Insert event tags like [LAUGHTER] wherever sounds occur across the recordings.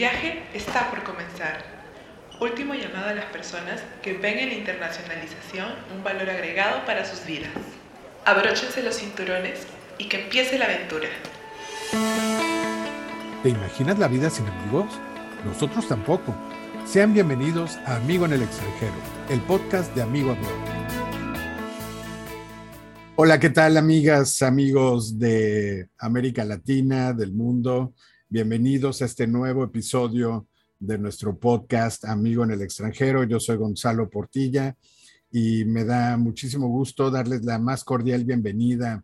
viaje está por comenzar. Último llamado a las personas que ven en la internacionalización un valor agregado para sus vidas. Abróchense los cinturones y que empiece la aventura. ¿Te imaginas la vida sin amigos? Nosotros tampoco. Sean bienvenidos a Amigo en el extranjero, el podcast de Amigo Abroad. Hola, ¿qué tal amigas, amigos de América Latina, del mundo? Bienvenidos a este nuevo episodio de nuestro podcast Amigo en el extranjero. Yo soy Gonzalo Portilla y me da muchísimo gusto darles la más cordial bienvenida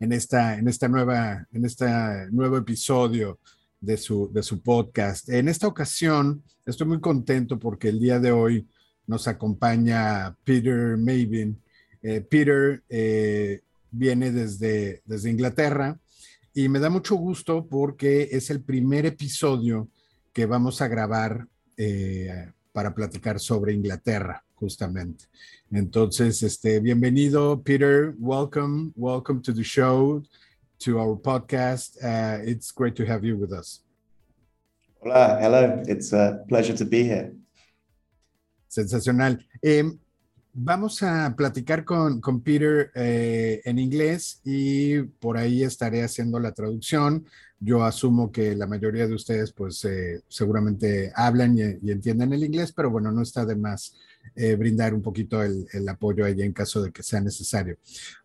en esta, en esta nueva, en este nuevo episodio de su, de su podcast. En esta ocasión estoy muy contento porque el día de hoy nos acompaña Peter Mavin. Eh, Peter eh, viene desde, desde Inglaterra y me da mucho gusto porque es el primer episodio que vamos a grabar eh, para platicar sobre Inglaterra, justamente. Entonces, este, bienvenido, Peter. Welcome, welcome to the show, to our podcast. Uh, it's great to have you with us. Hola, hello. It's a pleasure to be here. Sensacional. Eh, Vamos a platicar con, con Peter eh, en inglés y por ahí estaré haciendo la traducción. Yo asumo que la mayoría de ustedes pues eh, seguramente hablan y, entienden el inglés, pero bueno, no está de más eh, brindar un poquito el, el, apoyo a ella en caso de que sea necesario.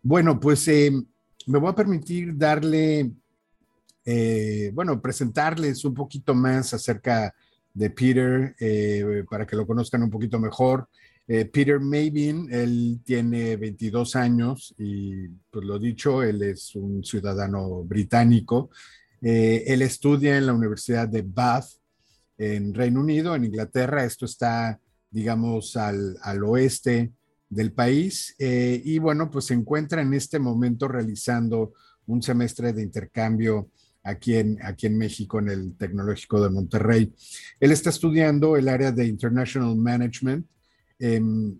Bueno, pues me voy a permitir darle, bueno, presentarles un poquito más acerca de Peter para que lo conozcan un poquito mejor. Eh, Peter Mavin, él tiene 22 años y, pues lo dicho, él es un ciudadano británico. Eh, él estudia en la Universidad de Bath, en Reino Unido, en Inglaterra. Esto está, digamos, al, al oeste del país. Eh, y bueno, pues se encuentra en este momento realizando un semestre de intercambio aquí en, aquí en México, en el Tecnológico de Monterrey. Él está estudiando el área de International Management Em,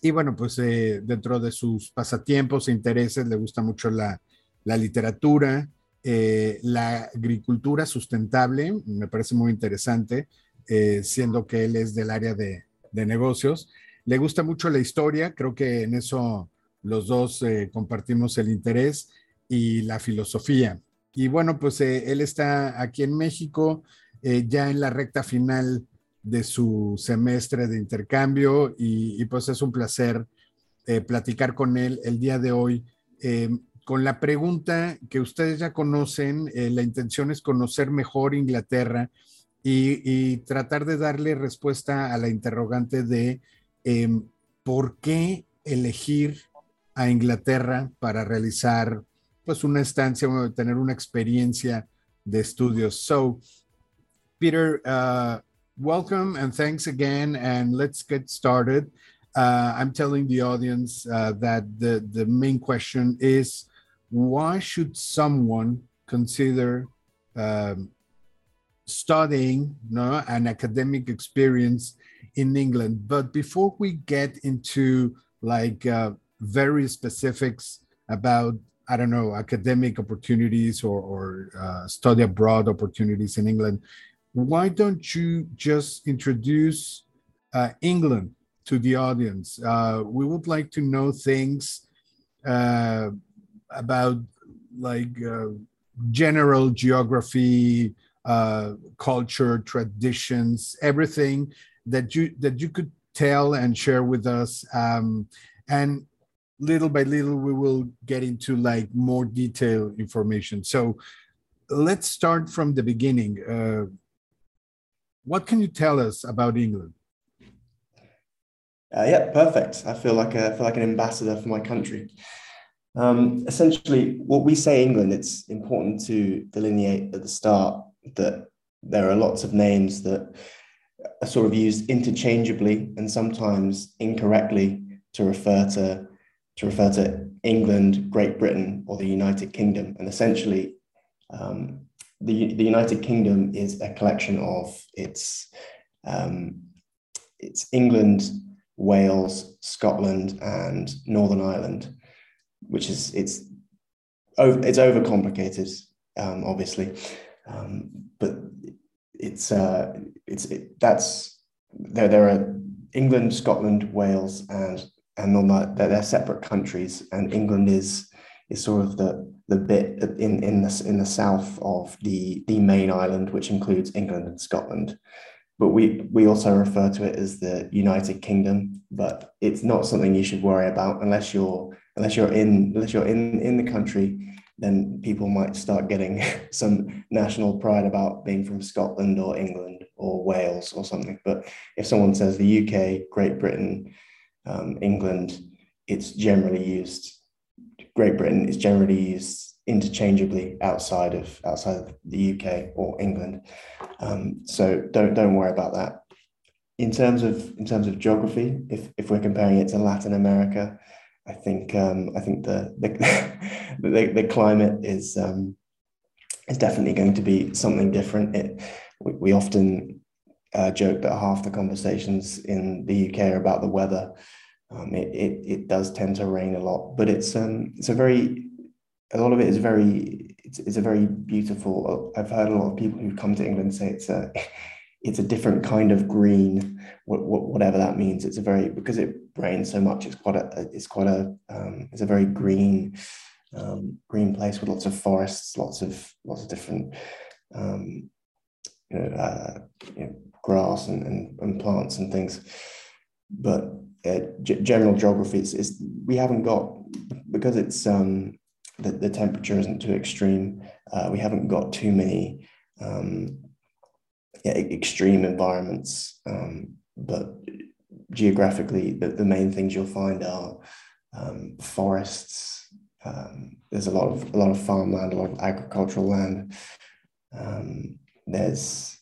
y bueno, pues eh, dentro de sus pasatiempos e intereses le gusta mucho la, literatura, eh, la agricultura sustentable, me parece muy interesante, eh, siendo que él es del área de, negocios. Le gusta mucho la historia, creo que en eso los dos compartimos el interés y la filosofía. Y bueno, pues él está aquí en México, ya en la recta final de su semestre de intercambio y, pues es un placer eh, platicar con él el día de hoy. Eh, con la pregunta que ustedes ya conocen, eh, la intención es conocer mejor Inglaterra y, tratar de darle respuesta a la interrogante de em, por qué elegir a Inglaterra para realizar pues una estancia, tener una experiencia de estudios. So, Peter, uh, welcome and thanks again. And let's get started. Uh, I'm telling the audience uh, that the, the main question is why should someone consider um, studying no, an academic experience in England? But before we get into like uh, very specifics about I don't know, academic opportunities or, or uh, study abroad opportunities in England why don't you just introduce uh, England to the audience? Uh, we would like to know things uh, about like uh, general geography, uh, culture, traditions, everything that you that you could tell and share with us. Um, and little by little, we will get into like more detailed information. So let's start from the beginning. What can you tell us about England? Uh, yeah, perfect. I feel like a, I feel like an ambassador for my country. Um, essentially, what we say England, it's important to delineate at the start that there are lots of names that are sort of used interchangeably and sometimes incorrectly to refer to to refer to England, Great Britain, or the United Kingdom. And essentially, um, the, the United Kingdom is a collection of its, um, it's England, Wales, Scotland, and Northern Ireland, which is it's over, it's overcomplicated, um, obviously, um, but it's uh, it's it, that's there. There are England, Scotland, Wales, and and that they're, they're separate countries, and England is is sort of the the bit in in the in the south of the the main island, which includes England and Scotland. But we we also refer to it as the United Kingdom, but it's not something you should worry about unless you're unless you're in unless you're in in the country. Then people might start getting [LAUGHS] some national pride about being from Scotland or England or Wales or something. But if someone says the UK, Great Britain, um, England, it's generally used Great Britain is generally used interchangeably outside of outside of the UK or England. Um, so don't don't worry about that. In terms of in terms of geography, if, if we're comparing it to Latin America, I think um, I think the [LAUGHS] the, the, the climate is um, is definitely going to be something different. It, we, we often uh, joke that half the conversations in the UK are about the weather. Um, it, it, it does tend to rain a lot, but it's um it's a very a lot of it is very it's, it's a very beautiful. I've heard a lot of people who've come to England say it's a [LAUGHS] it's a different kind of green, whatever that means. It's a very because it rains so much. It's quite a it's quite a um, it's a very green um, green place with lots of forests, lots of lots of different um, you know, uh, you know grass and, and, and plants and things. But uh, g- general geography is, is, we haven't got because it's um, the, the temperature isn't too extreme. Uh, we haven't got too many um, yeah, extreme environments, um, but geographically, the, the main things you'll find are um, forests. Um, there's a lot of a lot of farmland, a lot of agricultural land. Um, there's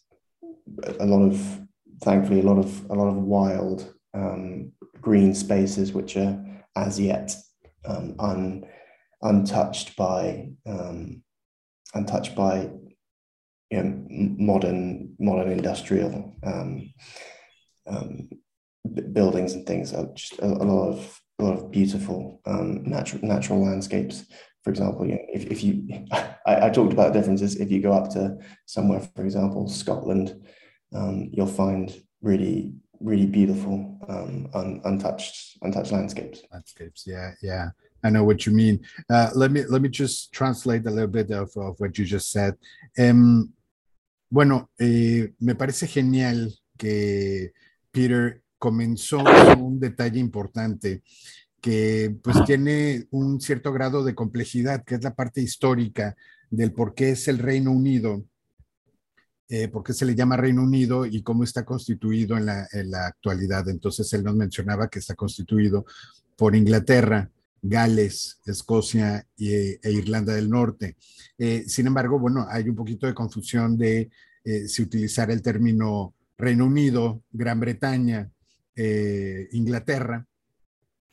a lot of, thankfully, a lot of a lot of wild um, green spaces which are as yet um, un, untouched by um, untouched by you know, modern modern industrial um, um, buildings and things. Are just a, a, lot of a lot of beautiful um, natural natural landscapes. For example, you know, if, if you [LAUGHS] I, I, talked about differences. If you go up to somewhere, for example, Scotland, um, you'll find really really beautiful um, un, untouched untouched landscapes. Landscapes yeah yeah. I know what you mean. Uh, let me let me just translate a little bit of, what you just said. Um, bueno eh, me parece genial que Peter comenzó un detalle importante que pues tiene un cierto grado de complejidad, que es la parte histórica del por qué es el Reino Unido eh, por qué se le llama Reino Unido y cómo está constituido en la, actualidad. Entonces, él nos mencionaba que está constituido por Inglaterra, Gales, Escocia e Irlanda del Norte. Eh, sin embargo, bueno, hay un poquito de confusión de eh, si utilizar el término Reino Unido, Gran Bretaña, Inglaterra.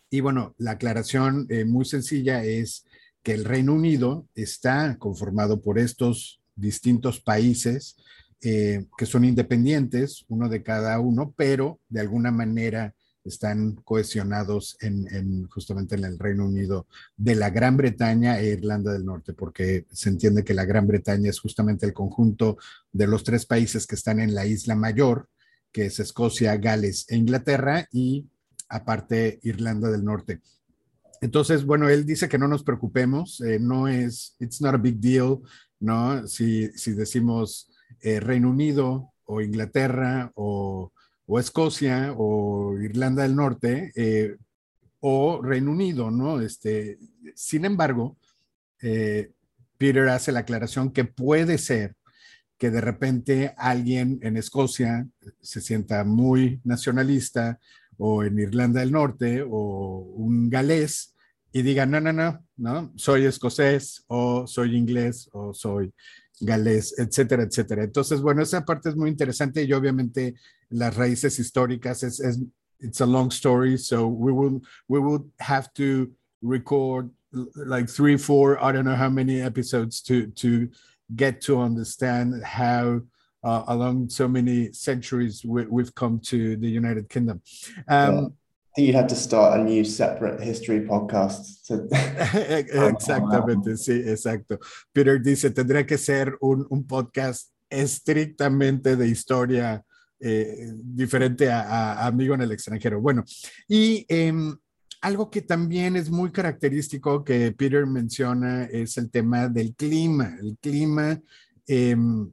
Y bueno, la aclaración muy sencilla es que el Reino Unido está conformado por estos distintos países eh, que son independientes, uno de cada uno, pero de alguna manera están cohesionados en, justamente en el Reino Unido de la Gran Bretaña e Irlanda del Norte, porque se entiende que la Gran Bretaña es justamente el conjunto de los tres países que están en la isla mayor, que es Escocia, Gales e Inglaterra, y aparte Irlanda del Norte. Entonces, bueno, él dice que no nos preocupemos, eh, no es, it's not a big deal, ¿no? Si, si decimos eh, Reino Unido o Inglaterra o, Escocia o Irlanda del Norte eh, o Reino Unido, ¿no? Este, sin embargo, eh, Peter hace la aclaración que puede ser que de repente alguien en Escocia se sienta muy nacionalista o en Irlanda del Norte o un galés y diga, no, no, no, no, soy escocés o soy inglés o soy galés, etcétera, etcétera. Entonces, bueno, esa parte es muy interesante y obviamente las raíces históricas es, es it's a long story, so we will we would have to record like three, four, I don't know how many episodes to to get to understand how uh, along so many centuries we, have come to the United Kingdom. Um, think you'd have to start a new separate history podcast. To... [LAUGHS] [LAUGHS] Exactamente, sí, exacto. Peter dice, tendría que ser un, un podcast estrictamente de historia eh, diferente a, Amigo en el extranjero. Bueno, y em, algo que también es muy característico que Peter menciona es el tema del clima. El clima em,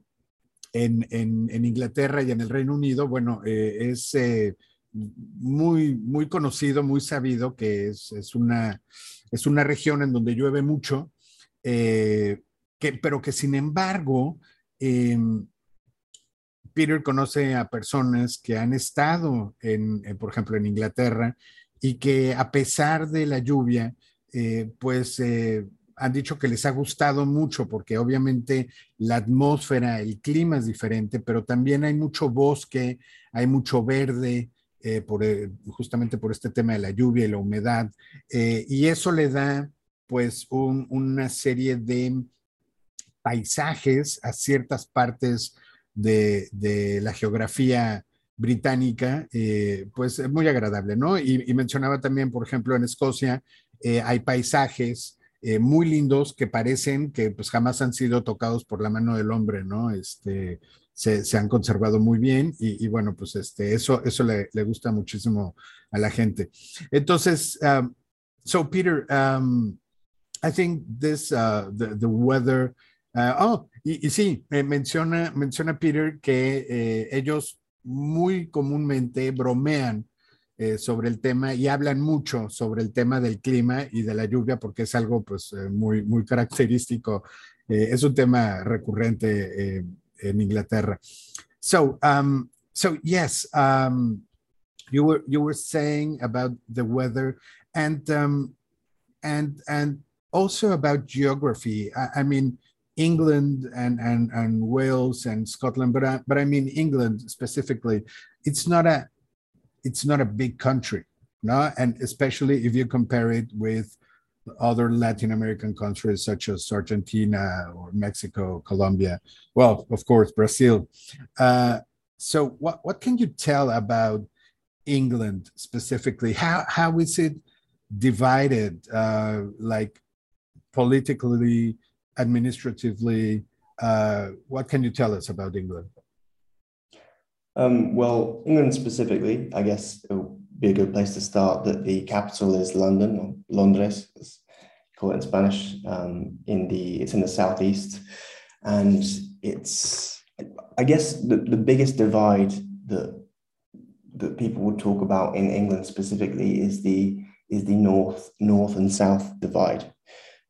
en, Inglaterra y en el Reino Unido, bueno, eh, es eh, muy, muy conocido, muy sabido que es, una, es una región en donde llueve mucho, que, pero que sin embargo, em, Peter conoce a personas que han estado, en, por ejemplo, en Inglaterra y que a pesar de la lluvia, eh, pues eh, han dicho que les ha gustado mucho porque obviamente la atmósfera, el clima es diferente, pero también hay mucho bosque, hay mucho verde, eh, por, justamente por este tema de la lluvia y la humedad, y eso le da pues una serie de paisajes a ciertas partes de, la geografía británica, eh, pues muy agradable, ¿no? Y, mencionaba también, por ejemplo, en Escocia eh, hay paisajes eh, muy lindos que parecen que pues jamás han sido tocados por la mano del hombre, ¿no? Este, se, han conservado muy bien y, bueno, pues este, eso, eso le, gusta muchísimo a la gente. Entonces, um, so Peter, um, I think this, uh, the, the weather, uh, oh, y, sí, menciona, menciona Peter que eh, ellos muy comúnmente bromean eh, sobre el tema y hablan mucho sobre el tema del clima y de la lluvia porque es algo pues eh, muy, muy característico. es un tema recurrente en Inglaterra. So, um, so yes, um, you were you were saying about the weather and um, and and also about geography. I, I mean, England and, and, and Wales and Scotland, but I, but I mean England specifically. It's not a it's not a big country, no, and especially if you compare it with other Latin American countries such as Argentina or Mexico, Colombia. Well, of course, Brazil. Uh, so, what what can you tell about England specifically? How how is it divided, uh, like politically? administratively? Uh, what can you tell us about England? Um, well, England specifically, I guess it would be a good place to start that the capital is London, or Londres, as call it in Spanish. Um, in the it's in the southeast, and it's I guess the, the biggest divide that that people would talk about in England specifically is the is the north north and south divide.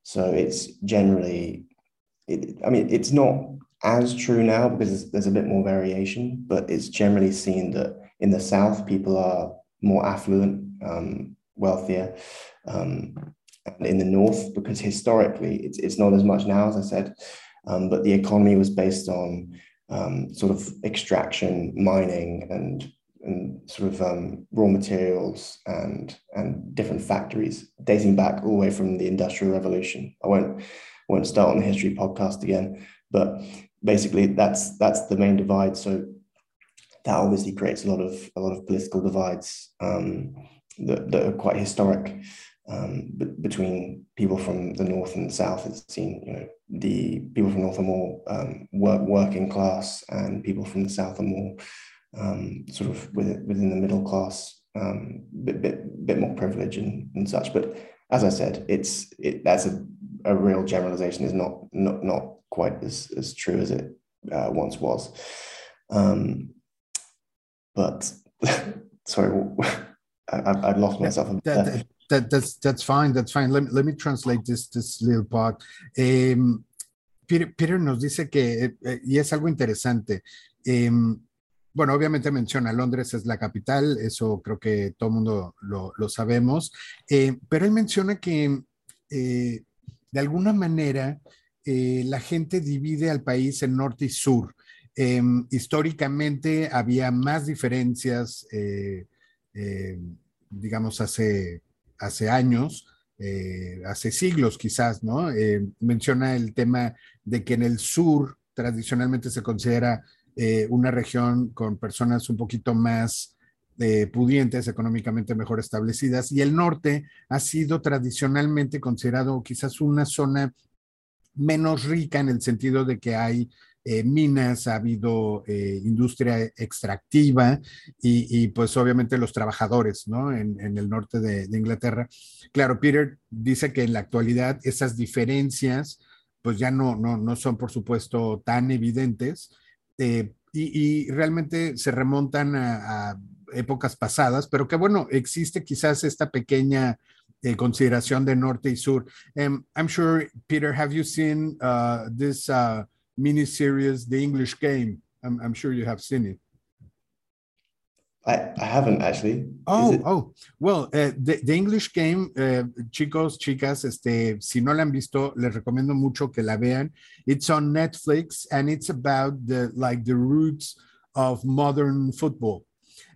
So it's generally, it, I mean, it's not as true now because there's, a bit more variation, but it's generally seen that in the South, people are more affluent, um, wealthier. Um, and in the North, because historically it's, it's not as much now, as I said, um, but the economy was based on um, sort of extraction, mining, and and sort of um, raw materials and and different factories dating back all the way from the industrial revolution. I won't won't start on the history podcast again but basically that's that's the main divide. So that obviously creates a lot of a lot of political divides um, that, that are quite historic um, between people from the north and the south. It's seen, you know, the people from north are more um, work, working class, and people from the south are more um, sort of within, within the middle class, um, bit, bit, bit more privilege and, and such. But as I said, it's it, that's a, a real generalization is not not not quite as, as true as it uh, once was. Um, but [LAUGHS] sorry, [LAUGHS] I, have lost myself. That, that, that's that's fine. That's fine. Let, let me translate this this little part. Um, Peter, Peter nos dice que, eh, y es algo interesante, um, bueno, obviamente menciona Londres es la capital, eso creo que todo el mundo lo, sabemos, eh, pero él menciona que eh, de alguna manera eh, la gente divide al país en norte y sur. Em, históricamente había más diferencias, digamos, hace, hace años, hace siglos quizás, ¿no? menciona el tema de que en el sur tradicionalmente se considera eh, una región con personas un poquito más eh, pudientes, económicamente mejor establecidas, y el norte ha sido tradicionalmente considerado quizás una zona menos rica en el sentido de que hay eh, minas, ha habido eh, industria extractiva y, pues obviamente los trabajadores, ¿no? En, el norte de, Inglaterra. Claro, Peter dice que en la actualidad esas diferencias pues ya no, no, no son por supuesto tan evidentes y, y, realmente se remontan a, épocas pasadas, pero que bueno, existe quizás esta pequeña eh, consideración de norte y sur. Um, I'm sure, Peter, have you seen uh, this uh, mini series, The English Game? I'm, I'm sure you have seen it. I, I haven't actually. Oh, oh, well, uh, the, the, English Game, uh, chicos, chicas, este, si no la han visto, les recomiendo mucho que la vean. It's on Netflix and it's about the like the roots of modern football,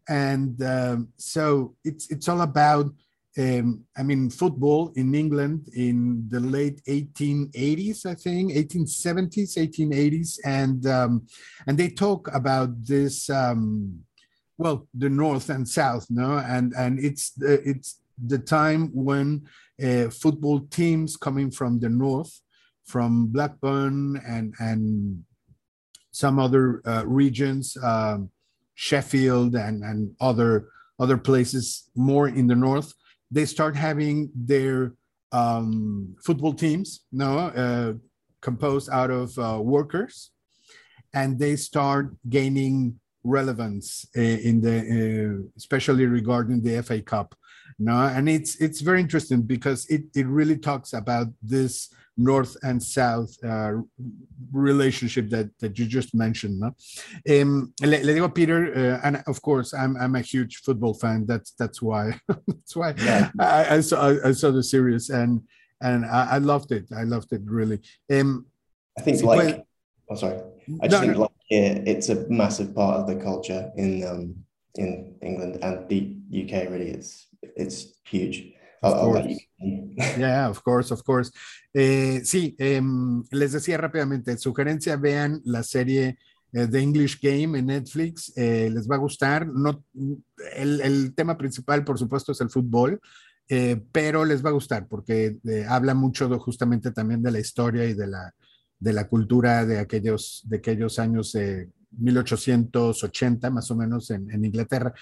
and um, so it's it's all about um, I mean, football in England in the late 1880s, I think, 1870s, 1880s, and um, and they talk about this, um, well, the North and South, no, and and it's the, it's the time when uh, football teams coming from the North, from Blackburn and and some other uh, regions, um, Sheffield and and other other places more in the north they start having their um, football teams, no, uh, composed out of uh, workers, and they start gaining relevance uh, in the, uh, especially regarding the FA Cup. No, and it's it's very interesting because it it really talks about this north and south uh, relationship that, that you just mentioned. ¿no? Um, le, le, digo Peter, uh, and of course, I'm, I'm a huge football fan. That's that's why [LAUGHS] that's why yeah. I, I, saw I, saw the series and and I, I, loved it. I loved it really. Um, I think like, well, oh sorry, I just no, think no. like yeah, it's a massive part of the culture in um, in England and the UK. Really, it's it's huge. [LAUGHS] Yeah, of course, of course. Eh, sí, em, les decía rápidamente, sugerencia, vean la serie eh, The English Game en Netflix, eh, les va a gustar. No, el, tema principal, por supuesto, es el fútbol, pero les va a gustar porque habla mucho justamente también de la historia y de la, de la cultura de aquellos, de aquellos años 1880 más o menos en, Inglaterra.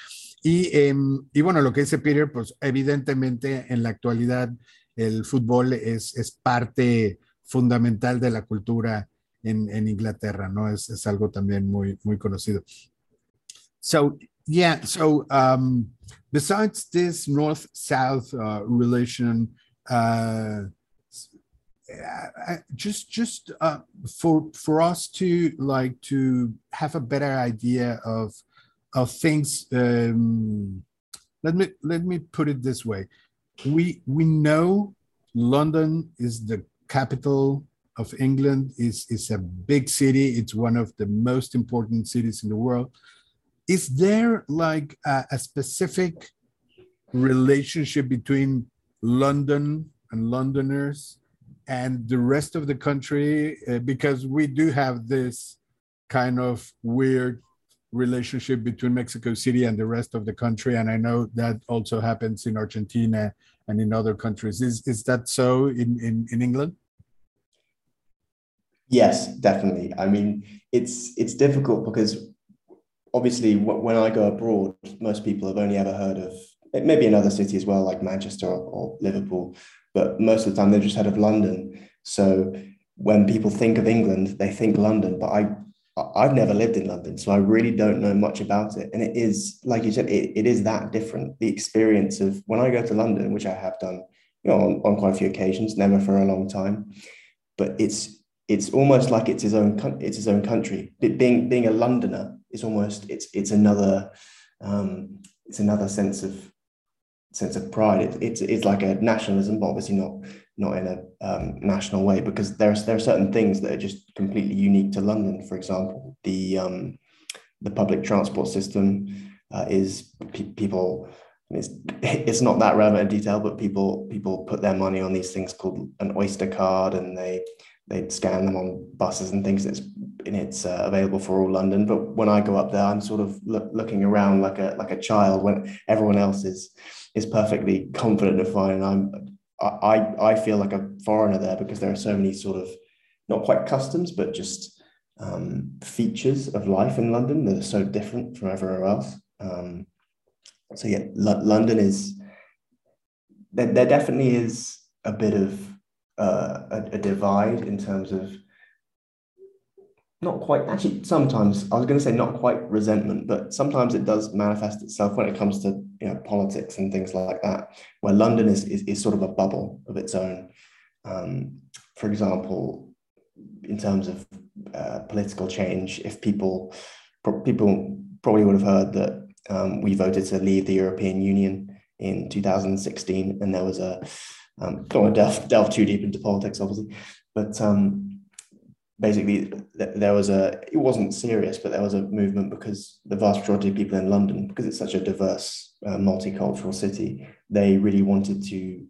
Em, y, bueno, lo que dice Peter, pues evidentemente en la actualidad el fútbol es, es parte fundamental de la cultura en, Inglaterra, ¿no? Es, es, algo también muy, muy conocido. So, yeah, so um, besides this north-south uh, relation, uh, just just uh, for for us to like to have a better idea of of things um, let me let me put it this way. We we know london is the capital of england is is a big city. It's one of the most important cities in the world. Is there like a, a specific relationship between london and londoners and the rest of the country? Uh, because we do have this kind of weird relationship between Mexico City and the rest of the country and I know that also happens in Argentina and in other countries is is that so in in, in England Yes definitely I mean it's it's difficult because obviously when I go abroad most people have only ever heard of maybe another city as well like Manchester or, Liverpool but most of the time they've just heard of London. So when people think of England, they think London. But I, I've never lived in London, so I really don't know much about it. And it is, like you said, it, it is that different. The experience of when I go to London, which I have done, you know, on, on quite a few occasions, never for a long time, but it's it's almost like it's his own it's his own country. Being being a Londoner is almost it's it's another um, it's another sense of sense of pride. It, it's it's like a nationalism, but obviously not not in a um, national way because there's there are certain things that are just completely unique to London. For example, the um, the public transport system uh, is pe- people. It's, [LAUGHS] it's not that relevant in detail, but people people put their money on these things called an Oyster card, and they they scan them on buses and things. It's and it's uh, available for all London. But when I go up there, I'm sort of look, looking around like a like a child when everyone else is is perfectly confident and fine. I'm I I feel like a foreigner there because there are so many sort of not quite customs, but just um, features of life in London that are so different from everywhere else. Um, so yeah, L- London is there, there definitely is a bit of uh, a, a divide in terms of not quite actually sometimes i was going to say not quite resentment but sometimes it does manifest itself when it comes to you know politics and things like that where london is is, is sort of a bubble of its own. Um, for example in terms of uh, political change if people people probably would have heard that um, we voted to leave the european union in 2016 and there was a um, [LAUGHS] don't want to delve, delve too deep into politics obviously but um, basically there was a it wasn't serious but there was a movement because the vast majority of people in london because it's such a diverse uh, multicultural city they really wanted to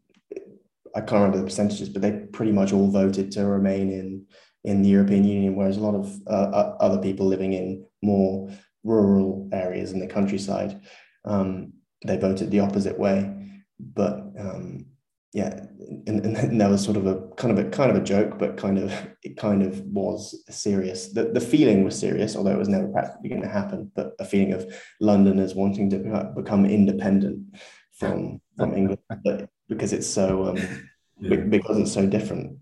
i can't remember the percentages but they pretty much all voted to remain in in the european union whereas a lot of uh, other people living in more rural areas in the countryside um, they voted the opposite way. But um, yeah, and, and that was sort of a kind of a kind of a joke, but kind of it kind of was serious. The, the feeling was serious, although it was never practically going to happen. But a feeling of Londoners wanting to become independent from from England, but because it's so um, [LAUGHS] yeah. because it's so different.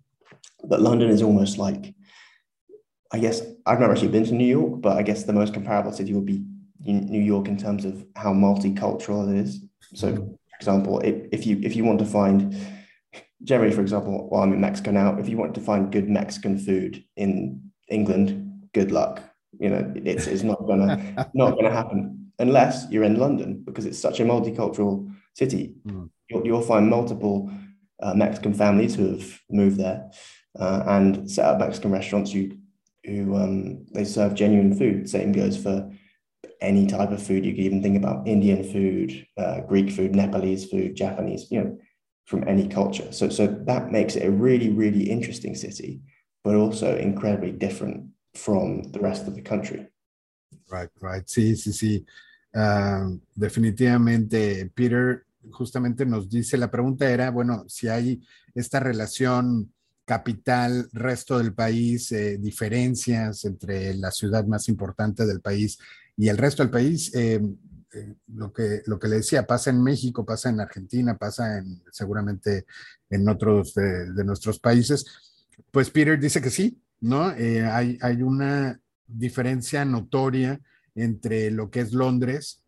But London is almost like, I guess I've never actually been to New York, but I guess the most comparable city would be New York in terms of how multicultural it is. So mm-hmm example, if, if you if you want to find generally, for example, while I'm in Mexico now, if you want to find good Mexican food in England, good luck. You know, it's, it's not gonna [LAUGHS] not gonna happen unless you're in London because it's such a multicultural city. Mm. You'll, you'll find multiple uh, Mexican families who have moved there uh, and set up Mexican restaurants who who um, they serve genuine food. Same goes for any type of food you could even think about Indian food, uh, Greek food, Nepalese food, Japanese, you know, from any culture. So, so that makes it a really, really interesting city, but also incredibly different from the rest of the country. Right, right. Sí, sí, sí. Uh, definitivamente, Peter justamente nos dice, la pregunta era, bueno, si hay esta relación capital, resto del país, eh, diferencias entre la ciudad más importante del país y el resto del país, eh, eh, lo, que, lo que le decía, pasa en México, pasa en Argentina, pasa en, seguramente en otros de, nuestros países, pues Peter dice que sí, ¿no? Eh, hay, hay una diferencia notoria entre lo que es Londres,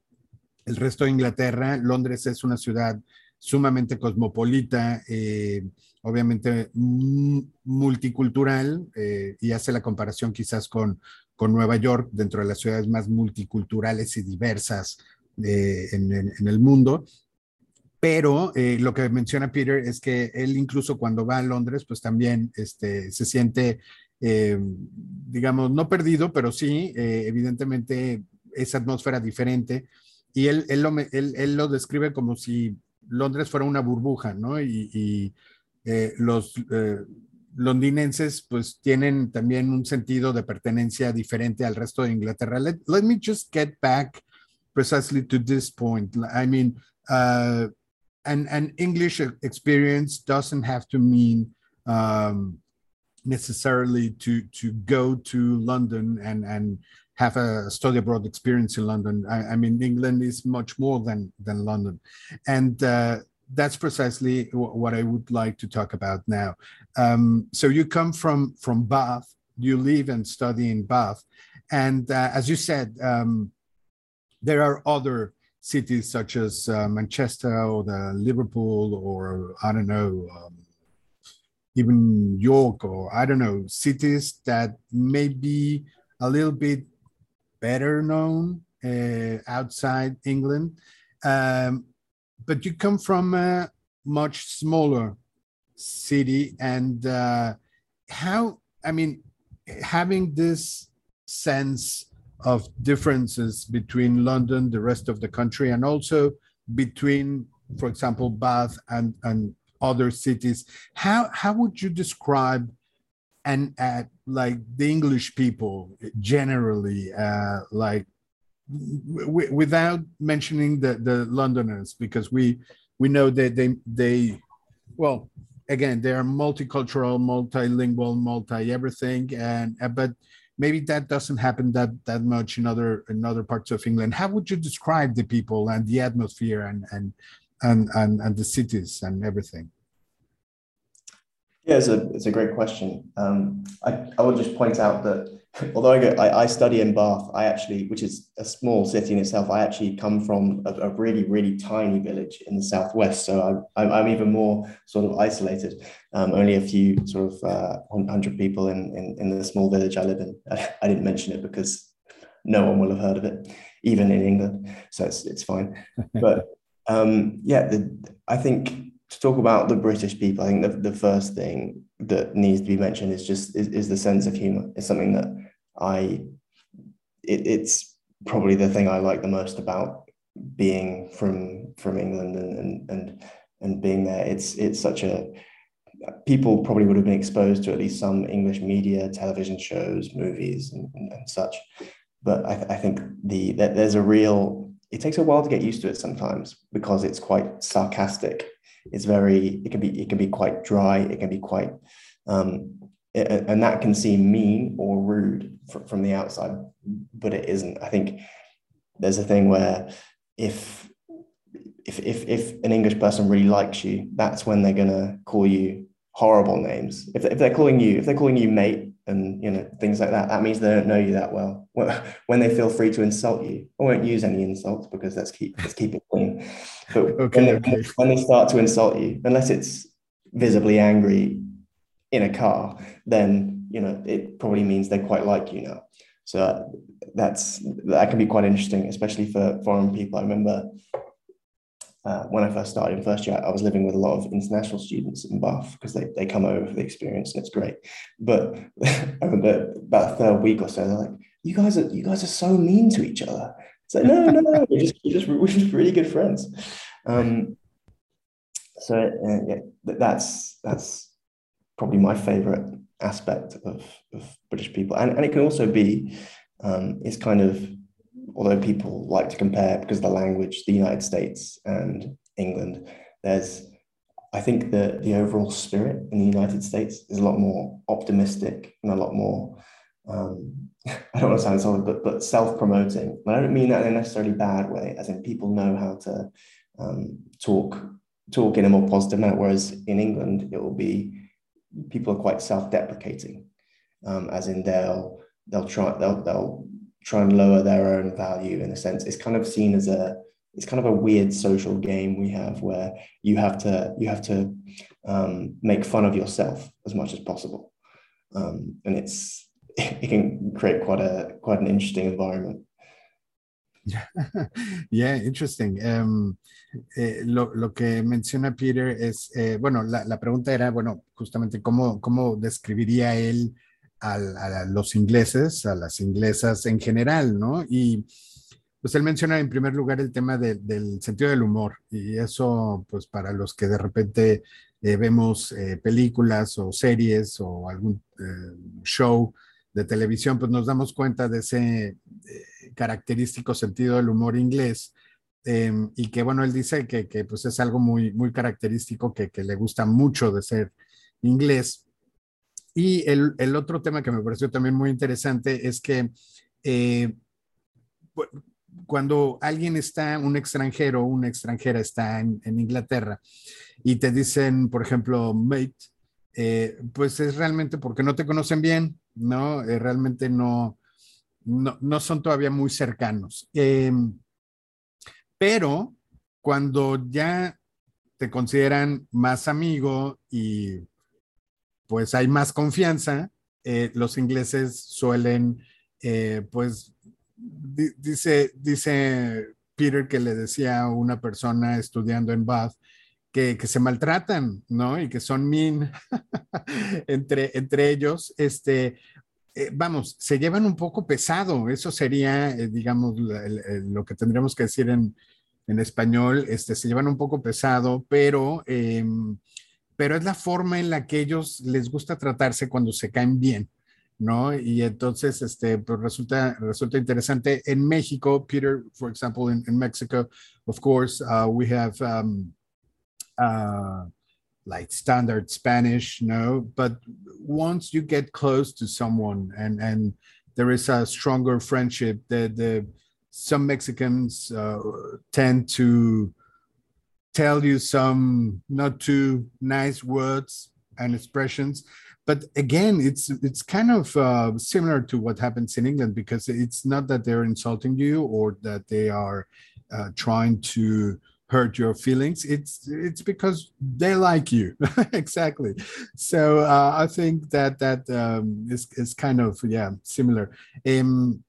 el resto de Inglaterra. Londres es una ciudad sumamente cosmopolita, obviamente multicultural, y hace la comparación quizás con, con Nueva York, dentro de las ciudades más multiculturales y diversas eh, en, el mundo. Pero eh, lo que menciona Peter es que él incluso cuando va a Londres, pues también este, se siente, eh, digamos, no perdido, pero sí, evidentemente, esa atmósfera diferente. Y él, él, lo, él, lo, describe como si Londres fuera una burbuja, ¿no? Y, y los londinenses pues tienen también un sentido de pertenencia diferente al resto de Inglaterra. Let, let me just get back precisely to this point. I mean, uh, an, an English experience doesn't have to mean um, necessarily to, to go to London and, and have a study abroad experience in London. I, I mean, England is much more than, than London. And uh, that's precisely what I would like to talk about now. Um, so you come from from Bath, you live and study in Bath, and uh, as you said, um, there are other cities such as uh, Manchester or the Liverpool or I don't know, um, even York or I don't know, cities that may be a little bit better known uh, outside England. Um, but you come from a much smaller city and uh, how i mean having this sense of differences between london the rest of the country and also between for example bath and and other cities how how would you describe and uh, like the english people generally uh, like without mentioning the the Londoners, because we we know that they they well again they are multicultural, multilingual, multi everything, and uh, but maybe that doesn't happen that that much in other in other parts of England. How would you describe the people and the atmosphere and and and and, and the cities and everything? Yeah, it's a it's a great question. Um, I I will just point out that [LAUGHS] although I, go, I, I study in Bath, I actually, which is a small city in itself, I actually come from a, a really, really tiny village in the southwest. So I, I'm, I'm even more sort of isolated. Um, only a few sort of uh, hundred people in, in, in the small village I live in. I, [LAUGHS] I, didn't mention it because no one will have heard of it, even in England. So it's, it's fine. [LAUGHS] But um, yeah, the, I think to talk about the British people, I think the, the first thing that needs to be mentioned is just is, is the sense of humor. It's something that I it, it's probably the thing I like the most about being from from England and and and, and being there. It's it's such a people probably would have been exposed to at least some English media, television shows, movies, and, and, and such. But I, I think the that there's a real. It takes a while to get used to it sometimes because it's quite sarcastic. It's very. It can be. It can be quite dry. It can be quite um, and that can seem mean or rude from the outside, but it isn't. I think there's a thing where if if if if an English person really likes you, that's when they're gonna call you horrible names. If, if they're calling you if they're calling you mate and you know things like that, that means they don't know you that well. [LAUGHS] When they feel free to insult you, I won't use any insults because let's keep let's keep it clean. But okay, when, they, okay. when they start to insult you, unless it's visibly angry in a car, then you know it probably means they quite like you now. So that's that can be quite interesting, especially for foreign people. I remember uh, when I first started in first year, I was living with a lot of international students in Bath because they, they come over for the experience and it's great. But [LAUGHS] I remember about a third week or so, they're like, "You guys are you guys are so mean to each other." It's like, no, no, no, we're just we're just, we're just really good friends. Um, so uh, yeah, that's that's probably my favorite aspect of, of British people. And, and it can also be, um, it's kind of, although people like to compare because the language, the United States and England, there's, I think the, the overall spirit in the United States is a lot more optimistic and a lot more, um, [LAUGHS] I don't want to sound solid, but, but self-promoting. But I don't mean that in a necessarily bad way, as in people know how to um, talk talk in a more positive manner, whereas in England, it will be people are quite self-deprecating, um, as in they'll they'll try they'll they'll try and lower their own value in a sense. It's kind of seen as a it's kind of a weird social game we have where you have to you have to um, make fun of yourself as much as possible, um, and it's it can create quite a quite an interesting environment. [LAUGHS] yeah, interesting. Um, eh, lo, lo, que menciona Peter es, eh, bueno, la, la, pregunta era, bueno, justamente cómo, cómo describiría él a, a, los ingleses, a las inglesas en general, ¿no? Y pues él menciona en primer lugar el tema de, del sentido del humor y eso, pues para los que de repente eh, vemos eh, películas o series o algún eh, show de televisión, pues nos damos cuenta de ese eh, característico sentido del humor inglés. Em, y que bueno, él dice que, que, pues es algo muy, muy característico que, que, le gusta mucho de ser inglés. Y el, el, otro tema que me pareció también muy interesante es que eh, cuando alguien está, un extranjero, una extranjera está en, en Inglaterra y te dicen, por ejemplo, mate, eh, pues es realmente porque no te conocen bien, ¿no? Eh, realmente no, no, son todavía muy cercanos. Em, pero cuando ya te consideran más amigo y pues hay más confianza, eh, los ingleses suelen, pues, dice, dice Peter que le decía a una persona estudiando en Bath, que, se maltratan, ¿no? Y que son mean [LAUGHS] entre, entre ellos, este, eh, vamos, se llevan un poco pesado. Eso sería, eh, digamos, lo que tendríamos que decir en, en, español, este, se llevan un poco pesado, pero, em, pero es la forma en la que ellos les gusta tratarse cuando se caen bien. ¿no? Y entonces, este, pues resulta, resulta interesante. En México, Peter, for example, in, in Mexico, of course, uh, we have um, uh, like standard Spanish, no. But once you get close to someone and and there is a stronger friendship. The the some Mexicans uh, tend to tell you some not too nice words and expressions but again it's it's kind of uh, similar to what happens in england because it's not that they're insulting you or that they are uh, trying to hurt your feelings it's it's because they like you. [LAUGHS] Exactly. So uh, i think that that um, is, is kind of yeah similar. Um,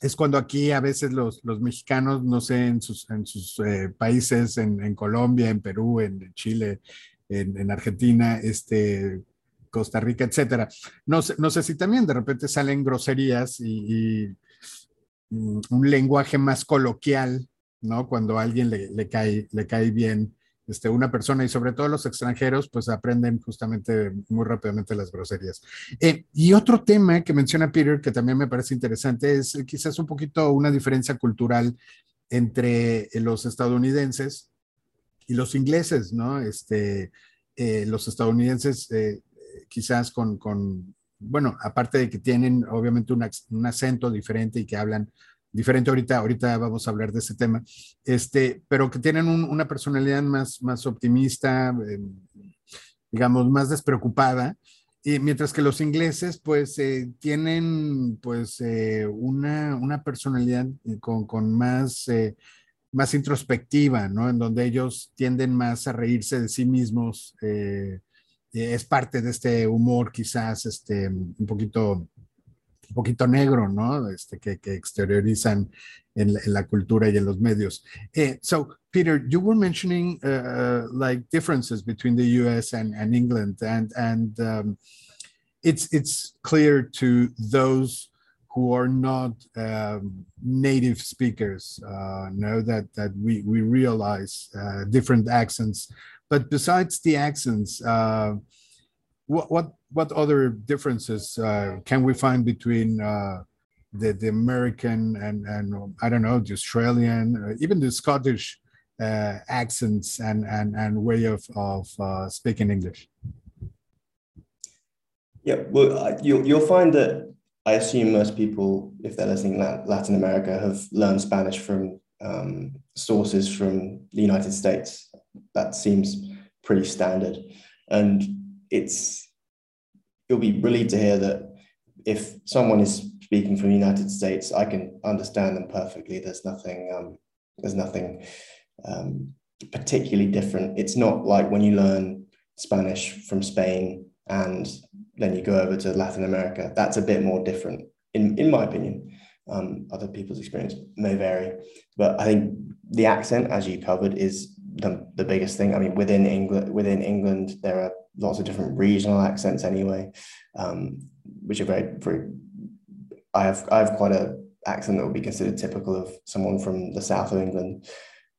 es cuando aquí a veces los, los mexicanos, no sé, en sus, en sus eh, países, en, Colombia, en Perú, en Chile, en, en, Argentina, este, Costa Rica, etcétera. No sé, no sé si también de repente salen groserías y, y mm, un lenguaje más coloquial, ¿no? Cuando a alguien le, le, cae, le cae bien este, una persona y sobre todo los extranjeros, pues aprenden justamente muy rápidamente las groserías. Eh, y otro tema que menciona Peter, que también me parece interesante, es quizás un poquito una diferencia cultural entre los estadounidenses y los ingleses, ¿no? Este, eh, los estadounidenses eh, quizás con, con, bueno, aparte de que tienen obviamente un, un acento diferente y que hablan diferente ahorita, ahorita vamos a hablar de ese tema, este, pero que tienen una personalidad más, más optimista, em, digamos, más despreocupada, y mientras que los ingleses, pues, eh, tienen, pues, eh, una, una, personalidad con, con más, eh, más introspectiva, ¿no? En donde ellos tienden más a reírse de sí mismos. es parte de este humor quizás, este, un poquito un poquito negro, ¿no? Este, que, que exteriorizan en, en, la cultura y en los medios. Eh, so, Peter, you were mentioning uh, uh like differences between the U.S. and, and England, and and um, it's it's clear to those who are not um, native speakers uh, know that that we we realize uh, different accents. But besides the accents, uh, what what what other differences uh, can we find between uh, the the American and and I don't know the Australian, uh, even the Scottish uh, accents and and and way of of uh, speaking English? Yeah, well, you'll you'll find that I assume most people, if they're listening Latin America, have learned Spanish from um, sources from the United States. That seems pretty standard, and it's you'll be relieved to hear that if someone is speaking from the United States, I can understand them perfectly. There's nothing um, there's nothing um, particularly different. It's not like when you learn Spanish from Spain and then you go over to Latin America. That's a bit more different, in in my opinion. Um, other people's experience may vary, but I think the accent, as you covered, is the, the biggest thing. I mean, within England, within England, there are lots of different regional accents anyway, um, which are very, very. I have I have quite a accent that would be considered typical of someone from the south of England.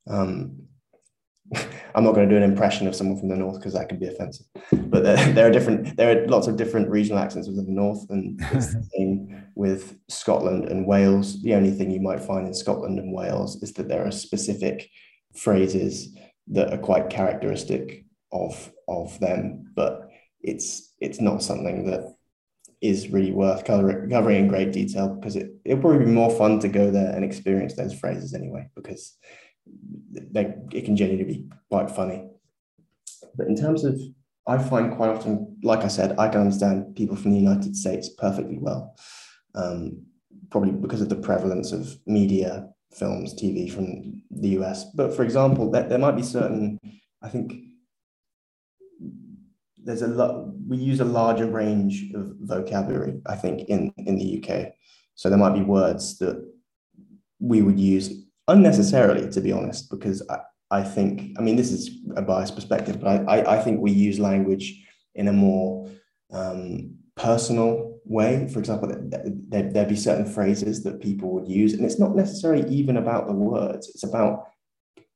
Um, [LAUGHS] I'm not going to do an impression of someone from the north because that could be offensive. But there, [LAUGHS] there, are different, there are lots of different regional accents within the north, and [LAUGHS] it's the same with Scotland and Wales. The only thing you might find in Scotland and Wales is that there are specific phrases that are quite characteristic of of them, but it's it's not something that is really worth covering, covering in great detail because it, it'll probably be more fun to go there and experience those phrases anyway because they, it can genuinely be quite funny. But in terms of, I find quite often, like I said, I can understand people from the United States perfectly well, um, probably because of the prevalence of media films, TV from the US. But for example, there, there might be certain, I think there's a lot, we use a larger range of vocabulary, I think, in, in the UK. So there might be words that we would use unnecessarily, to be honest, because I, I think, I mean, this is a biased perspective, but I, I, I think we use language in a more um, personal way. For example, there, there'd be certain phrases that people would use, and it's not necessarily even about the words. It's about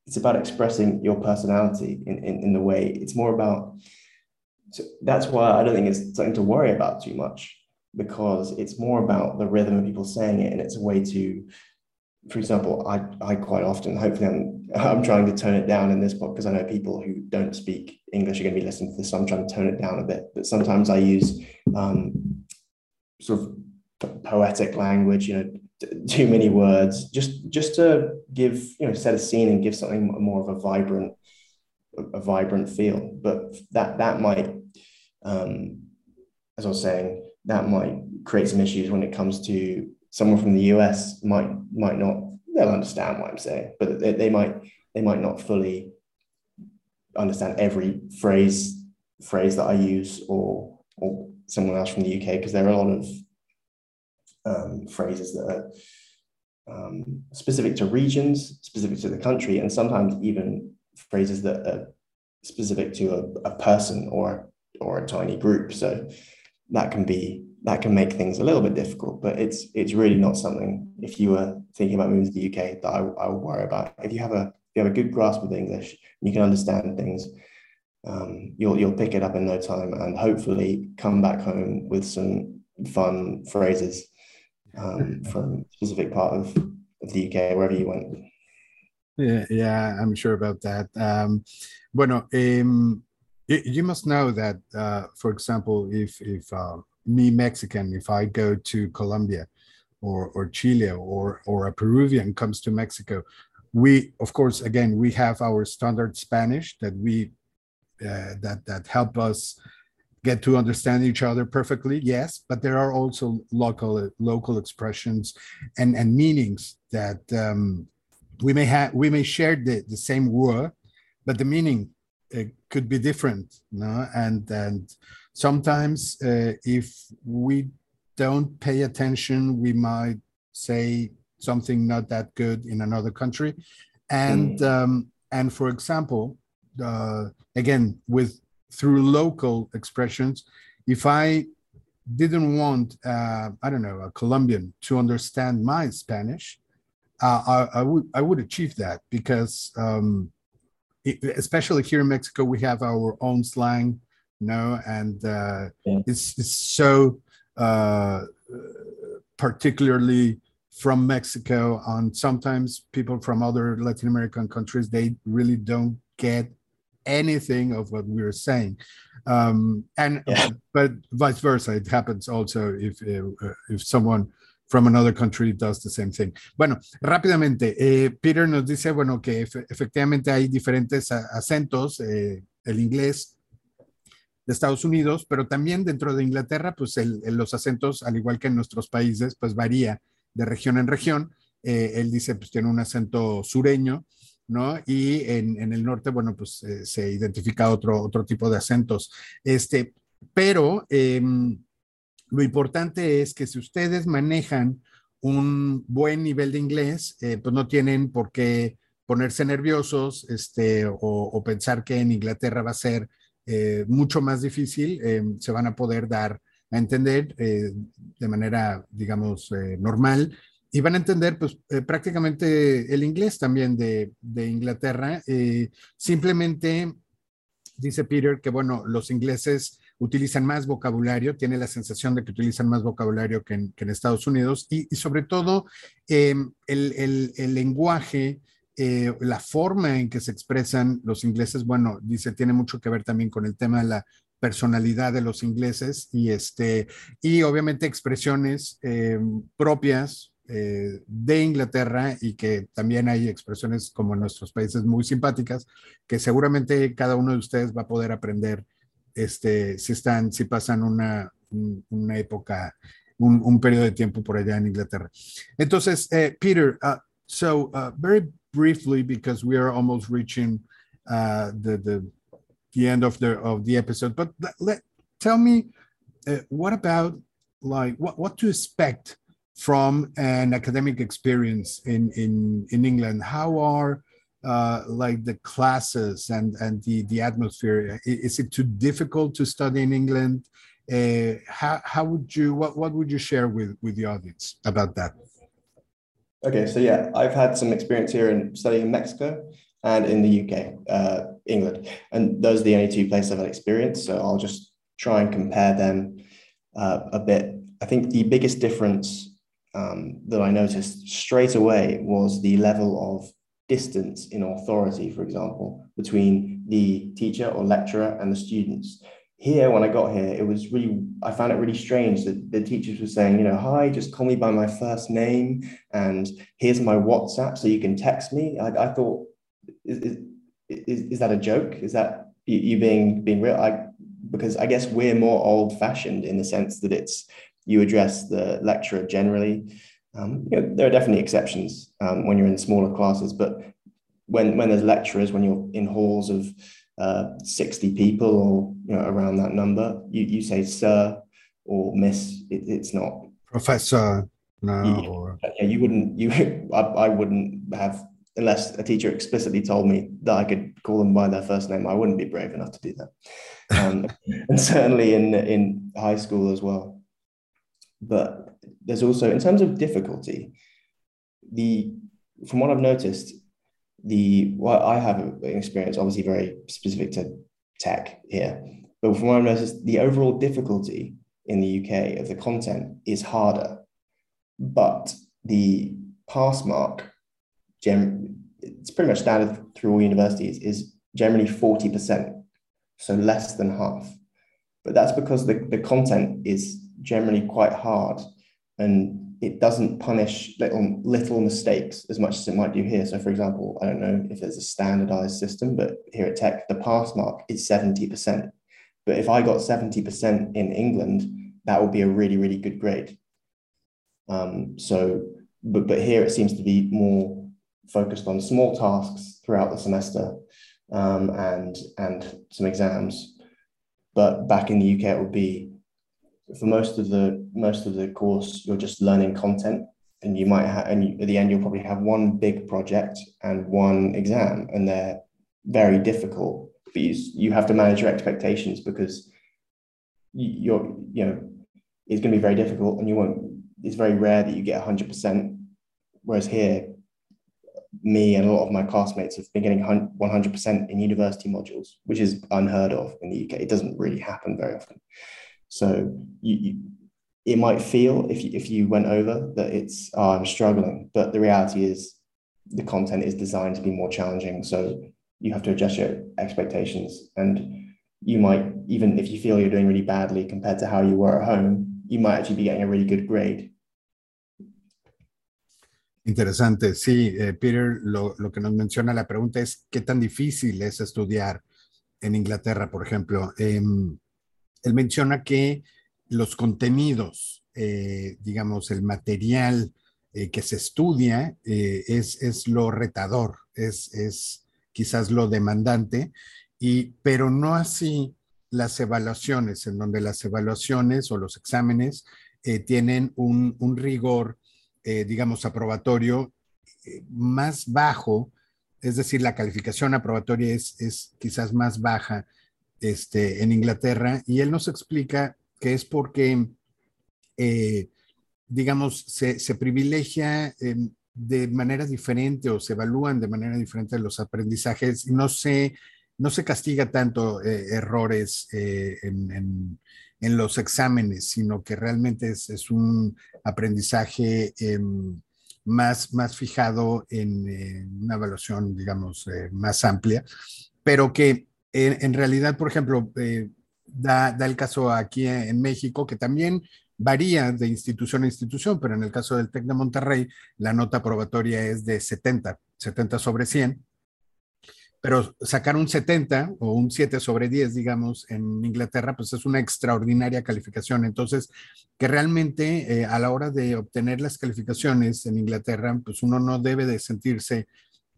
it's about expressing your personality in, in, in the way. It's more about so that's why I don't think it's something to worry about too much because it's more about the rhythm of people saying it, and it's a way to for example, I, I quite often, hopefully I'm, I'm trying to tone it down in this book because I know people who don't speak English are going to be listening to this. So I'm trying to tone it down a bit. But sometimes I use um, sort of poetic language, you know, too many words, just just to give, you know, set a scene and give something more of a vibrant, a vibrant feel. But that that might, um, as I was saying, that might create some issues when it comes to someone from the US might might not they'll understand what I'm saying, but they, they might they might not fully understand every phrase phrase that I use or or someone else from the UK because there are a lot of um, phrases that are um, specific to regions, specific to the country, and sometimes even phrases that are specific to a, a person or or a tiny group. So that can be that can make things a little bit difficult, but it's it's really not something if you were thinking about moving to the UK that I, I would worry about. If you have a if you have a good grasp of English, you can understand things, um, you'll you'll pick it up in no time and hopefully come back home with some fun phrases um, [LAUGHS] from a specific part of, of the UK, wherever you went. Yeah, yeah, I'm sure about that. Um, bueno, um, you, you, must know that, uh, for example, if if uh, me Mexican, if I go to Colombia or or Chile or or a Peruvian comes to Mexico, we of course again we have our standard Spanish that we uh, that that help us get to understand each other perfectly yes but there are also local local expressions and and meanings that um, we may have we may share the, the same word but the meaning uh, could be different no and and sometimes uh, if we don't pay attention we might say something not that good in another country and mm. um, and for example uh, again with through local expressions if i didn't want uh, i don't know a colombian to understand my spanish uh, I, I, would i would achieve that because um, it, especially here in mexico we have our own slang you know and uh, yeah. it's, it's so uh, particularly from mexico and sometimes people from other latin american countries they really don't get anything of what we are saying. Um, and yeah. but vice versa, it happens also if uh, if someone from another country does the same thing. Bueno, rápidamente, eh, Peter nos dice, bueno, que efectivamente hay diferentes acentos, eh, el inglés de Estados Unidos, pero también dentro de Inglaterra, pues el, los acentos, al igual que en nuestros países, pues varía de región en región. Eh, él dice, pues tiene un acento sureño, ¿no? Y en, el norte, bueno, pues eh, se identifica otro, otro tipo de acentos. Este, pero em, lo importante es que si ustedes manejan un buen nivel de inglés, eh, pues no tienen por qué ponerse nerviosos este, o, pensar que en Inglaterra va a ser eh, mucho más difícil, em, se van a poder dar a entender de manera, digamos, normal y van a entender pues eh, prácticamente el inglés también de, de Inglaterra. Eh, simplemente dice Peter que, bueno, los ingleses utilizan más vocabulario, tiene la sensación de que utilizan más vocabulario que en, Estados Unidos y, sobre todo em, el, el, el, lenguaje, eh, la forma en que se expresan los ingleses, bueno, dice, tiene mucho que ver también con el tema de la personalidad de los ingleses y este y obviamente expresiones em, propias eh, de Inglaterra y que también hay expresiones como en nuestros países muy simpáticas que seguramente cada uno de ustedes va a poder aprender este, si están, si pasan una, una época, un, un periodo de tiempo por allá en Inglaterra. Entonces, eh, Peter, uh, so uh, very briefly, because we are almost reaching uh, the, the, the end of the, of the episode, but let, tell me, what about like, what, what to expect from an academic experience in in in England. How are uh, like the classes and and the the atmosphere? Is it too difficult to study in England? Uh, how how would you what what would you share with with the audience about that? Okay, so yeah, I've had some experience here in studying in Mexico and in the UK, uh, England, and those are the only two places I've had experience. So I'll just try and compare them uh, a bit. I think the biggest difference um, that I noticed straight away was the level of distance in authority, for example, between the teacher or lecturer and the students. here when I got here, it was really I found it really strange that the teachers were saying, you know, hi, just call me by my first name, and here's my WhatsApp so you can text me. I, I thought, is, is, is that a joke? Is that you being being real? I because I guess we're more old fashioned in the sense that it's you address the lecturer generally. Um, you know, there are definitely exceptions um, when you're in smaller classes, but when when there's lecturers, when you're in halls of uh, 60 people or you know around that number you, you say sir or miss it, it's not. Professor no you, or... [LAUGHS] yeah, you wouldn't you I, I wouldn't have unless a teacher explicitly told me that I could call them by their first name I wouldn't be brave enough to do that. Um, [LAUGHS] and certainly in in high school as well but there's also in terms of difficulty the from what I've noticed the well, I have an experience, obviously very specific to tech here, but from what I've noticed, the overall difficulty in the UK of the content is harder, but the pass mark, it's pretty much standard through all universities, is generally 40%, so less than half. But that's because the, the content is generally quite hard and it doesn't punish little little mistakes as much as it might do here. So, for example, I don't know if there's a standardized system, but here at Tec, the pass mark is 70%. But if I got 70% in England, that would be a really, really good grade. Um, so, but, but here it seems to be more focused on small tasks throughout the semester um, and, and some exams. But back in the UK, it would be for most of the most of the course, you're just learning content, and you might have, and you, at the end, you'll probably have one big project and one exam, and they're very difficult. But you, you have to manage your expectations because you're, you know, it's going to be very difficult, and you won't. It's very rare that you get hundred percent. Whereas here, me and a lot of my classmates have been getting 100% in university modules, which is unheard of in the UK. It doesn't really happen very often. So you, you, it might feel if you, if you went over that it's oh, I'm struggling, but the reality is the content is designed to be more challenging. So you have to adjust your expectations, and you might even if you feel you're doing really badly compared to how you were at home, you might actually be getting a really good grade. Interesante, sí, eh, Peter, lo, lo, que nos menciona la pregunta es qué tan difícil es estudiar en Inglaterra, por ejemplo. Eh, él menciona que los contenidos, eh, digamos, el material eh, que se estudia eh, es, es, lo retador, es, es, quizás lo demandante, y, pero no así las evaluaciones, en donde las evaluaciones o los exámenes tienen un, un rigor, digamos, aprobatorio más bajo, es decir, la calificación aprobatoria es, es quizás más baja este, en Inglaterra y él nos explica que es porque, eh, digamos, se, privilegia em, de manera diferente o se evalúan de manera diferente los aprendizajes no se, no se castiga tanto eh, errores eh, en, los exámenes, sino que realmente es, un aprendizaje em, más, más fijado en una evaluación, digamos, más amplia, pero que en, realidad, por ejemplo, eh, da, el caso aquí en México, que también varía de institución a institución, pero en el caso del TEC de Monterrey, la nota probatoria es de 70, 70 sobre 100. Pero sacar un 70 o un 7 sobre 10, digamos, en Inglaterra, pues es una extraordinaria calificación. Entonces, que realmente eh, a la hora de obtener las calificaciones en Inglaterra, pues uno no debe de sentirse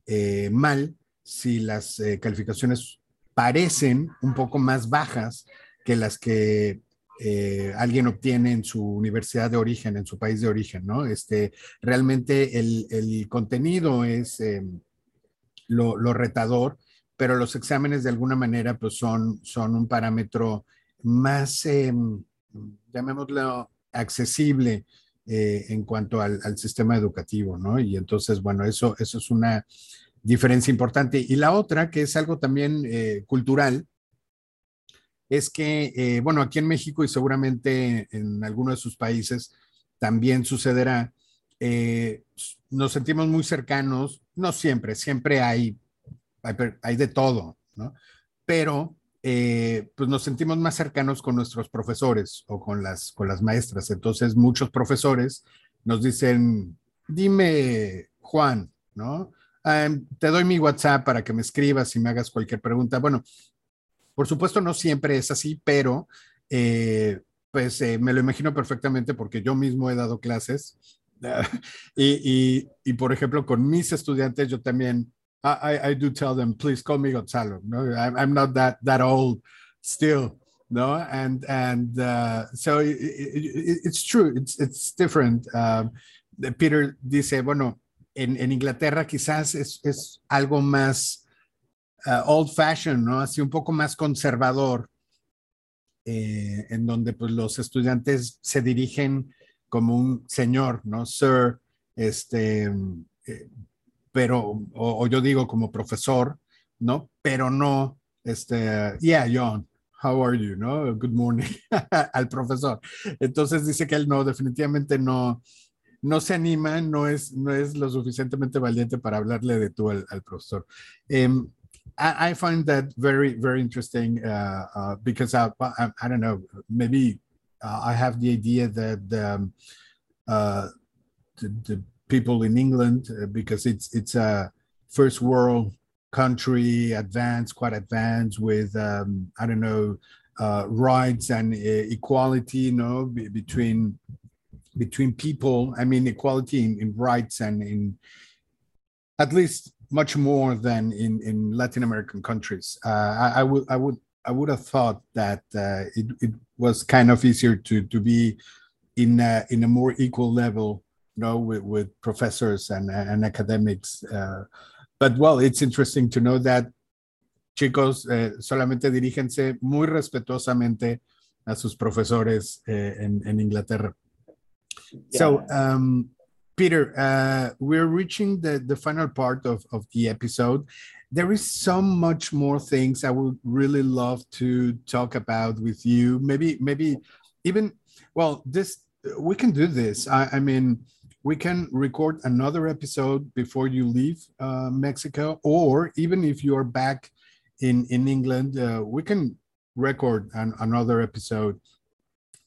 eh, mal si las calificaciones parecen un poco más bajas que las que eh, alguien obtiene en su universidad de origen, en su país de origen, ¿no? Este, realmente el, contenido es eh, lo, retador, pero los exámenes de alguna manera pues son, son un parámetro más, eh, llamémoslo, accesible en cuanto al, al, sistema educativo, ¿no? Y entonces, bueno, eso, eso es una diferencia importante. Y la otra, que es algo también eh, cultural, es que, eh, bueno, aquí en México y seguramente en algunos de sus países también sucederá, eh, nos sentimos muy cercanos, no siempre, siempre hay, hay, de todo, ¿no? Pero pues nos sentimos más cercanos con nuestros profesores o con las, con las maestras. Entonces, muchos profesores nos dicen, dime, Juan, ¿no? Te doy mi WhatsApp para que me escribas y me hagas cualquier pregunta. Bueno, por supuesto, no siempre es así, pero eh, pues eh, me lo imagino perfectamente porque yo mismo he dado clases. [LAUGHS] y, por ejemplo, con mis estudiantes, yo también I, do tell them, please call me Gonzalo. No, I'm, not that that old still. No, and and uh, so it, it, it's true. It's it's different. Um, Peter dice, bueno, en, en Inglaterra quizás es, es algo más uh, old fashioned, ¿no? Así un poco más conservador, eh, en donde pues los estudiantes se dirigen como un señor, ¿no? Sir, este, eh, pero, o, yo digo como profesor, ¿no? Pero no, este, yeah, John, how are you, ¿no? Good morning [LAUGHS] al profesor. Entonces dice que él no, definitivamente no, no se anima, no es, no es lo suficientemente valiente para hablarle de tú al, al profesor. Um, I, I, find that very, very interesting uh, uh, because I, I, I, don't know, maybe uh, I have the idea that um, uh, the, the people in England uh, because it's it's a first world country, advanced, quite advanced with um, I don't know uh, rights and uh, equality, you know, between between people. I mean, equality in, in rights and in at least much more than in in Latin American countries. Uh, I, I, would I would I would have thought that uh, it it was kind of easier to to be in a, in a more equal level you know, with, with professors and, and academics. Uh, but well, it's interesting to know that chicos eh, solamente dirígense muy respetuosamente a sus profesores eh, en, en, Inglaterra. Yeah. So, um, Peter, uh, we're reaching the, the final part of, of the episode. There is so much more things I would really love to talk about with you. Maybe, maybe even, well, this, we can do this. I, I mean, we can record another episode before you leave uh, Mexico, or even if you are back in in England, uh, we can record an, another episode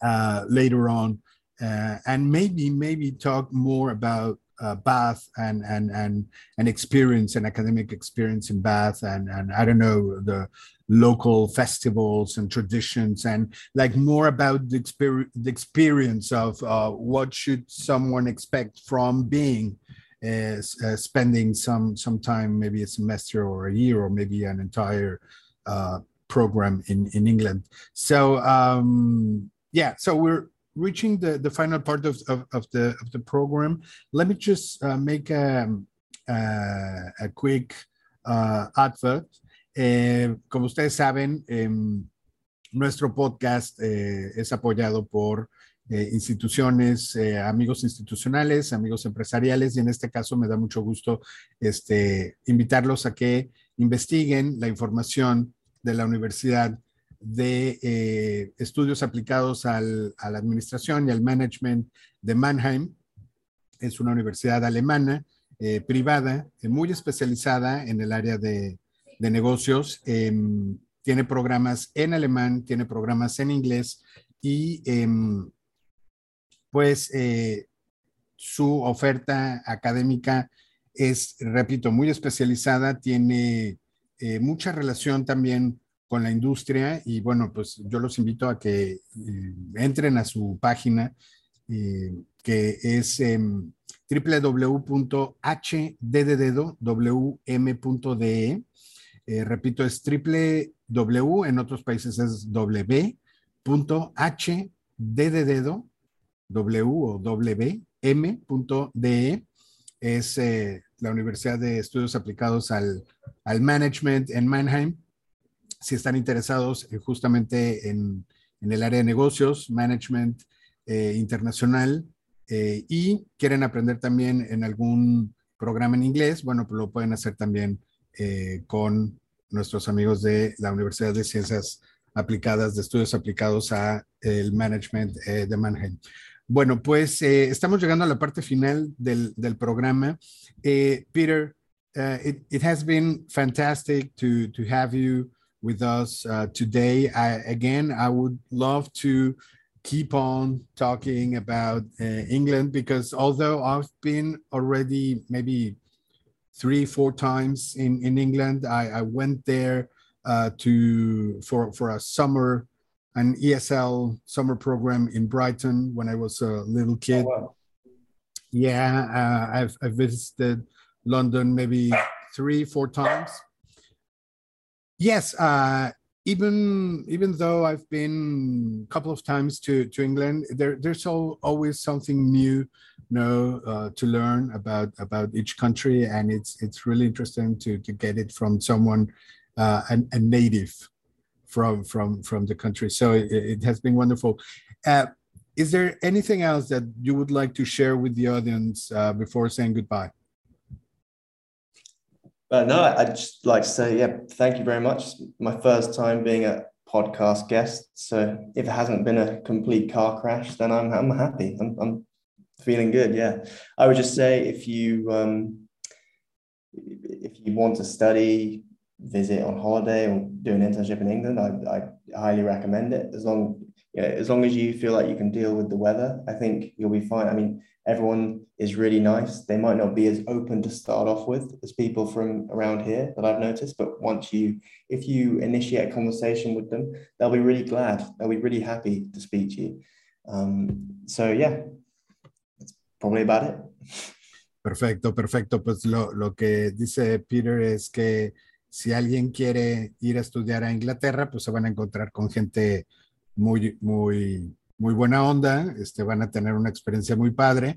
uh, later on, uh, and maybe maybe talk more about uh, Bath and and and an experience, an academic experience in Bath, and and I don't know the local festivals and traditions, and like more about the experience the experience of uh, what should someone expect from being. Uh, spending some some time, maybe a semester or a year, or maybe an entire uh, program in in England. So um, yeah, so we're reaching the, final part of, the program, let me just uh, make a, uh, a quick uh, advert. Eh, como ustedes saben, eh, nuestro podcast eh, es apoyado por eh, instituciones, eh, amigos institucionales, amigos empresariales, y en este caso me da mucho gusto este, invitarlos a que investiguen la información de la universidad de eh, estudios aplicados al, a la administración y al management de Mannheim. Es una universidad alemana, eh, privada, eh, muy especializada en el área de, de negocios. Em, tiene programas en alemán, tiene programas en inglés y em, pues su oferta académica es, repito, muy especializada, tiene mucha relación también con la industria y bueno, pues yo los invito a que eh, entren a su página eh, que es eh, www.hdddwm.de. Eh, repito, es www, en otros países es w.hddd, w o w.m.de. Es la Universidad de Estudios Aplicados al, al Management en Mannheim si están interesados eh, justamente en, el área de negocios, management eh, internacional eh, y quieren aprender también en algún programa en inglés, bueno, pues lo pueden hacer también con nuestros amigos de la Universidad de Ciencias Aplicadas, de Estudios Aplicados a el Management de Mannheim. Bueno, pues estamos llegando a la parte final del, del programa. Peter, it, it, has been fantastic to, to have you with us uh, today. I, again, I would love to keep on talking about uh, England because although I've been already maybe three, four times in, in England, I, I went there uh, to for for a summer, an ESL summer program in Brighton when I was a little kid. Oh, wow. Yeah, uh, I've, I've visited London maybe three, four times. Yes, uh, even even though I've been a couple of times to to England, there there's all, always something new, you know, uh, to learn about about each country, and it's it's really interesting to to get it from someone, uh, an, a native, from from from the country. So it, it has been wonderful. Uh, is there anything else that you would like to share with the audience uh, before saying goodbye? Uh, no, I'd just like to say, yeah, thank you very much. My first time being a podcast guest. So if it hasn't been a complete car crash, then I'm, I'm happy. I'm, I'm feeling good. Yeah. I would just say if you, um, if you want to study, visit on holiday or do an internship in England, I, I highly recommend it. As long, yeah, as long as you feel like you can deal with the weather, I think you'll be fine. I mean, everyone is really nice. They might not be as open to start off with as people from around here that I've noticed, but once you, if you initiate a conversation with them, they'll be really glad. They'll be really happy to speak to you. Um, so yeah, that's probably about it. Perfecto, perfecto. Pues lo, lo que dice Peter es que si alguien quiere ir a estudiar a Inglaterra, pues se van a encontrar con gente muy, muy muy buena onda, este, van a tener una experiencia muy padre.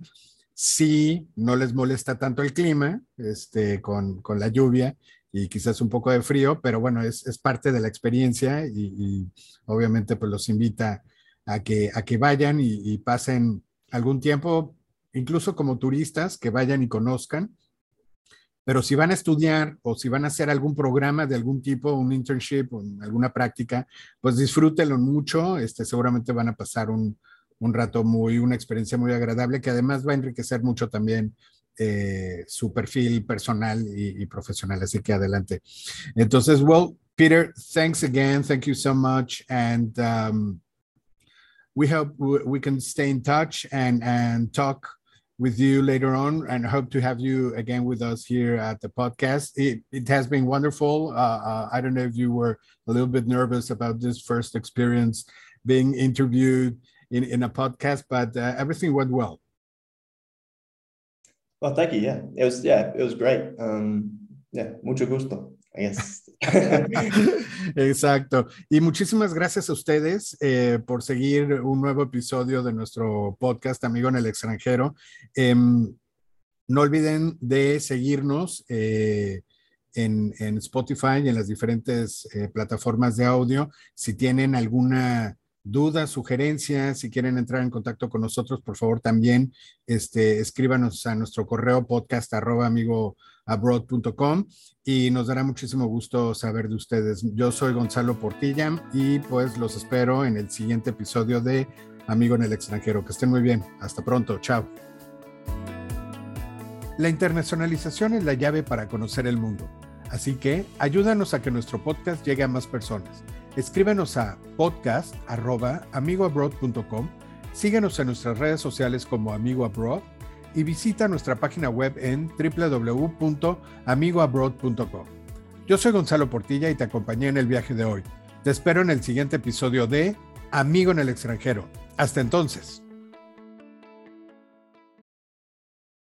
Si no les molesta tanto el clima, este, con, con la lluvia y quizás un poco de frío, pero bueno, es, es parte de la experiencia y, obviamente pues los invita a que, a que vayan y, y pasen algún tiempo, incluso como turistas, que vayan y conozcan pero si van a estudiar o si van a hacer algún programa de algún tipo, un internship o alguna práctica, pues disfrútenlo mucho. Este, seguramente van a pasar un, rato muy, una experiencia muy agradable que además va a enriquecer mucho también eh, su perfil personal y, y, profesional. Así que adelante. Entonces, well, Peter, thanks again. Thank you so much. And um, we hope we can stay in touch and, and talk with you later on and hope to have you again with us here at the podcast. It, it has been wonderful. Uh, uh, I don't know if you were a little bit nervous about this first experience being interviewed in, in a podcast, but uh, everything went well. Well, thank you. Yeah, it was, yeah, it was great. Um, yeah, mucho gusto. [LAUGHS] Exacto. Y muchísimas gracias a ustedes eh, por seguir un nuevo episodio de nuestro podcast Amigo en el extranjero. Em, no olviden de seguirnos eh, en, Spotify y en las diferentes eh, plataformas de audio. Si tienen alguna duda, sugerencia, si quieren entrar en contacto con nosotros, por favor también este, escríbanos a nuestro correo podcast arroba amigo abroad.com y nos dará muchísimo gusto saber de ustedes. Yo soy Gonzalo Portilla y pues los espero en el siguiente episodio de Amigo en el extranjero. Que estén muy bien. Hasta pronto. Chao. La internacionalización es la llave para conocer el mundo. Así que ayúdanos a que nuestro podcast llegue a más personas. Escríbenos a podcast.amigoabroad.com. Síguenos en nuestras redes sociales como Amigo Abroad y visita nuestra página web en www.amigoabroad.com. Yo soy Gonzalo Portilla y te acompañé en el viaje de hoy. Te espero en el siguiente episodio de Amigo en el extranjero. Hasta entonces.